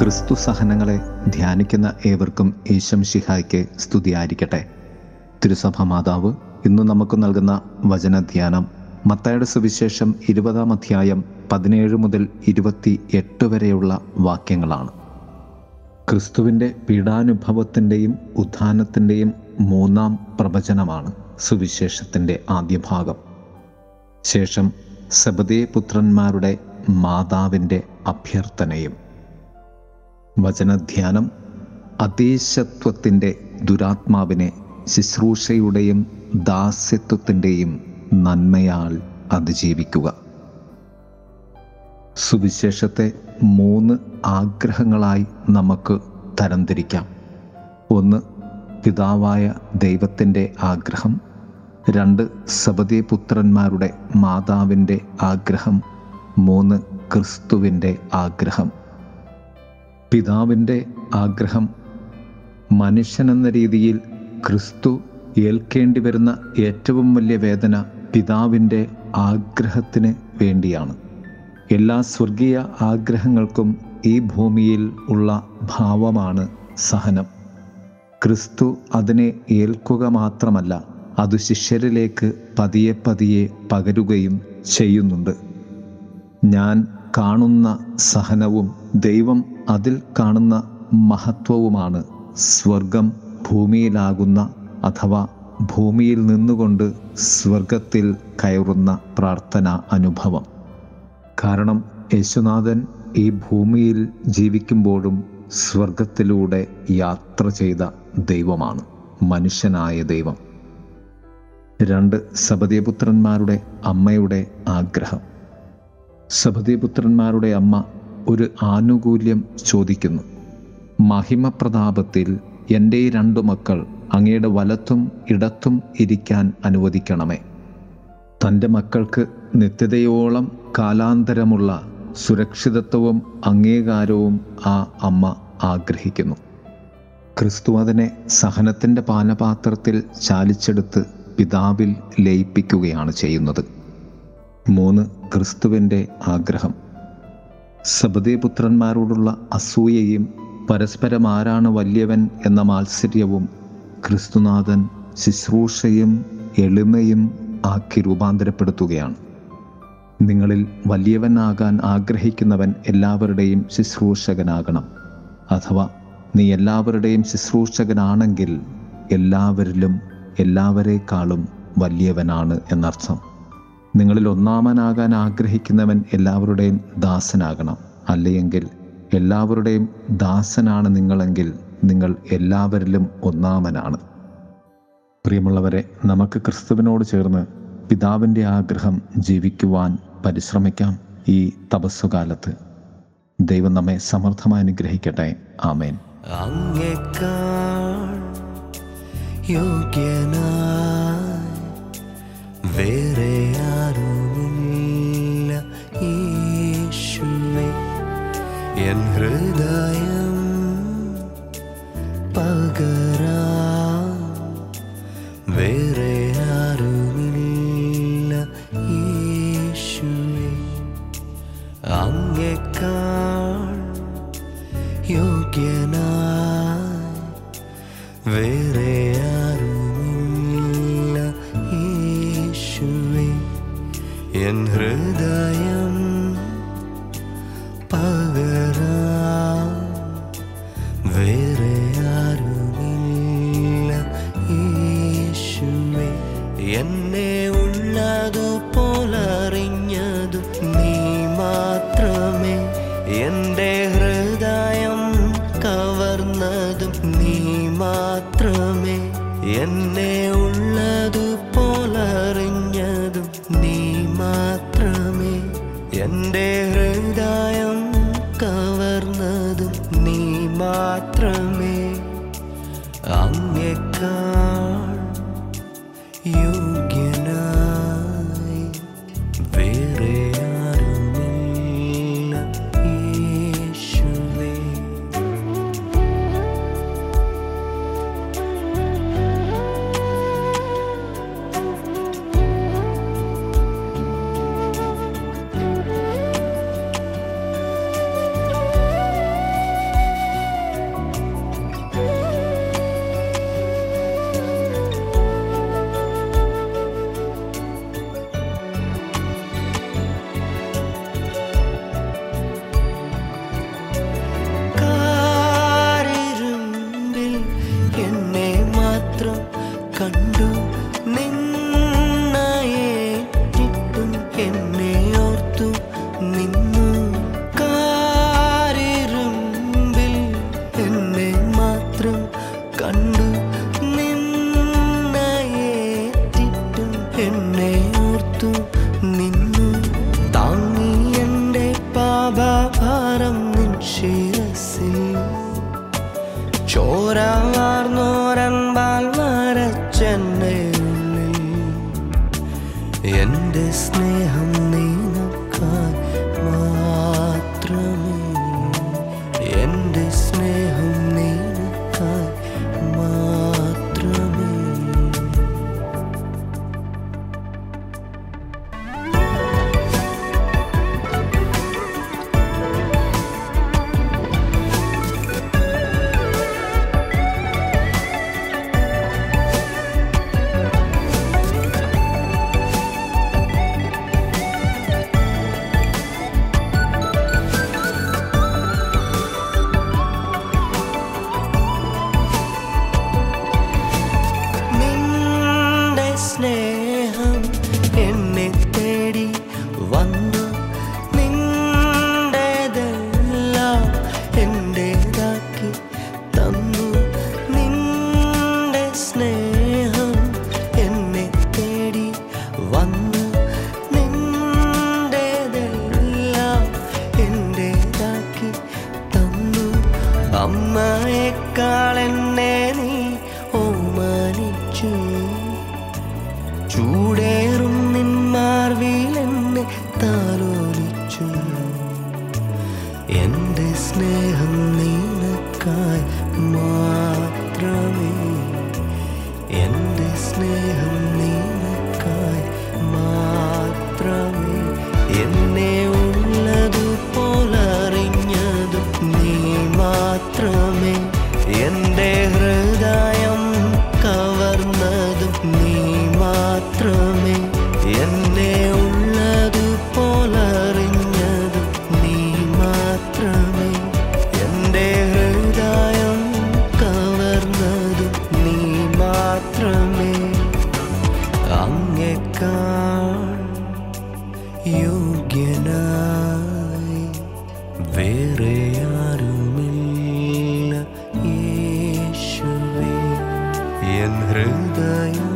ക്രിസ്തു സഹനങ്ങളെ ധ്യാനിക്കുന്ന ഏവർക്കും ഈശം ഷിഹായ്ക്ക് സ്തുതിയായിരിക്കട്ടെ. തിരുസഭ മാതാവ് ഇന്ന് നമുക്ക് നൽകുന്ന വചനധ്യാനം മത്തായുടെ സുവിശേഷം ഇരുപതാം അധ്യായം പതിനേഴ് മുതൽ ഇരുപത്തി എട്ട് വരെയുള്ള വാക്യങ്ങളാണ്. ക്രിസ്തുവിന്റെ പീഡാനുഭവത്തിന്റെയും ഉത്ഥാനത്തിന്റെയും മൂന്നാം പ്രവചനമാണ് സുവിശേഷത്തിന്റെ ആദ്യ ഭാഗം. ശേഷം സബദേ പുത്രന്മാരുടെ മാതാവിന്റെ അഭ്യർത്ഥനയും വചനധ്യാനം അതീശത്വത്തിന്റെ ദുരാത്മാവിനെ ശുശ്രൂഷയുടെയും ദാസ്യത്വത്തിന്റെയും നന്മയാൽ അതിജീവിക്കുക. സുവിശേഷത്തെ മൂന്ന് ആഗ്രഹങ്ങളായി നമുക്ക് തരംതിരിക്കാം. ഒന്ന് പിതാവായ ദൈവത്തിന്റെ ആഗ്രഹം. രണ്ട് സബദീപുത്രന്മാരുടെ മാതാവിന്റെ ആഗ്രഹം. മൂന്ന് ക്രിസ്തുവിന്റെ ആഗ്രഹം. പിതാവിന്റെ ആഗ്രഹം മനുഷ്യനെന്ന രീതിയിൽ ക്രിസ്തു ഏൽക്കേണ്ടി വരുന്ന ഏറ്റവും വലിയ വേദന പിതാവിന്റെ ആഗ്രഹത്തിന് വേണ്ടിയാണ്. എല്ലാ സ്വർഗീയ ആഗ്രഹങ്ങൾക്കും ഈ ഭൂമിയിൽ ഉള്ള ഭാവമാണ് സഹനം. ക്രിസ്തു അതിനെ ഏൽക്കുക മാത്രമല്ല അത് ശിഷ്യരിലേക്ക് പതിയെ പതിയെ പകരുകയും ചെയ്യുന്നുണ്ട്. ഞാൻ കാണുന്ന സഹനവും ദൈവം അതിൽ കാണുന്ന മഹത്വവുമാണ്. സ്വർഗം ഭൂമിയിലാകുന്ന അഥവാ ഭൂമിയിൽ നിന്നുകൊണ്ട് സ്വർഗത്തിൽ കയറുന്ന പ്രാർത്ഥന അനുഭവം. കാരണം യേശുനാഥൻ ഈ ഭൂമിയിൽ ജീവിക്കുമ്പോഴും സ്വർഗത്തിലൂടെ യാത്ര ചെയ്ത ദൈവമാണ് മനുഷ്യനായ ദൈവം. രണ്ട് സബദിയപുത്രന്മാരുടെ അമ്മയുടെ ആഗ്രഹം. സബദിപുത്രന്മാരുടെ അമ്മ ഒരു ആനുകൂല്യം ചോദിക്കുന്നു. മഹിമപ്രതാപത്തിൽ എന്റെ ഈ രണ്ടു മക്കൾ അങ്ങയുടെ വലത്തും ഇടത്തും ഇരിക്കാൻ അനുവദിക്കണമേ. തന്റെ മക്കൾക്ക് നിത്യതയോളം കാലാന്തരമുള്ള സുരക്ഷിതത്വവും അംഗീകാരവും ആ അമ്മ ആഗ്രഹിക്കുന്നു. ക്രിസ്തു അതിനെ സഹനത്തിന്റെ പാനപാത്രത്തിൽ ചാലിച്ചെടുത്ത് പിതാവിൽ ലയിപ്പിക്കുകയാണ് ചെയ്യുന്നത്. മൂന്ന് ക്രിസ്തുവിന്റെ ആഗ്രഹം. സബദീപുത്രന്മാരോടുള്ള അസൂയയും പരസ്പരം ആരാണ് വലിയവൻ എന്ന മാത്സര്യവും ക്രിസ്തുനാഥൻ ശുശ്രൂഷയും എളിമയും ആക്കി രൂപാന്തരപ്പെടുത്തുകയാണ്. നിങ്ങളിൽ വലിയവനാകാൻ ആഗ്രഹിക്കുന്നവൻ എല്ലാവരുടെയും ശുശ്രൂഷകനാകണം. അഥവാ നീ എല്ലാവരുടെയും ശുശ്രൂഷകനാണെങ്കിൽ എല്ലാവരിലും എല്ലാവരെക്കാളും വലിയവനാണ് എന്നർത്ഥം. നിങ്ങളിൽ ഒന്നാമനാകാൻ ആഗ്രഹിക്കുന്നവൻ എല്ലാവരുടെയും ദാസനാകണം. അല്ലെങ്കിൽ എല്ലാവരുടെയും ദാസനാണ് നിങ്ങളെങ്കിൽ നിങ്ങൾ എല്ലാവരിലും ഒന്നാമനാണ്. പ്രിയമുള്ളവരെ നമുക്ക് ക്രിസ്തുവിനോട് ചേർന്ന് പിതാവിന്റെ ആഗ്രഹം ജീവിക്കുവാൻ പരിശ്രമിക്കാം ഈ തപസ്സുകാലത്ത്. ദൈവം നമ്മെ സമർത്ഥമായി അനുഗ്രഹിക്കട്ടെ. ആമേൻ. അങ്ങേക്കാൾ इन् हृदयम् എന്റെ listening. ഓമാനിച്ചു ചൂടേറും എന്നെ താലോലിച്ചു. എന്റെ സ്നേഹം നിനക്കായി മാത്രമേ. എന്റെ സ്നേഹം നിനക്കായി മാത്രമേ എന്നെ ഉള്ളതുപോലറിഞ്ഞതും നീ മാത്രമേ. എന്റെ ഹൃദയം കവർന്നത് നീ മാത്രമേ. അങ്ങേക്കാൾ യോഗ്യനായി വേറെ ആരുമില്ല യേശുവേ. എൻ ഹൃദയം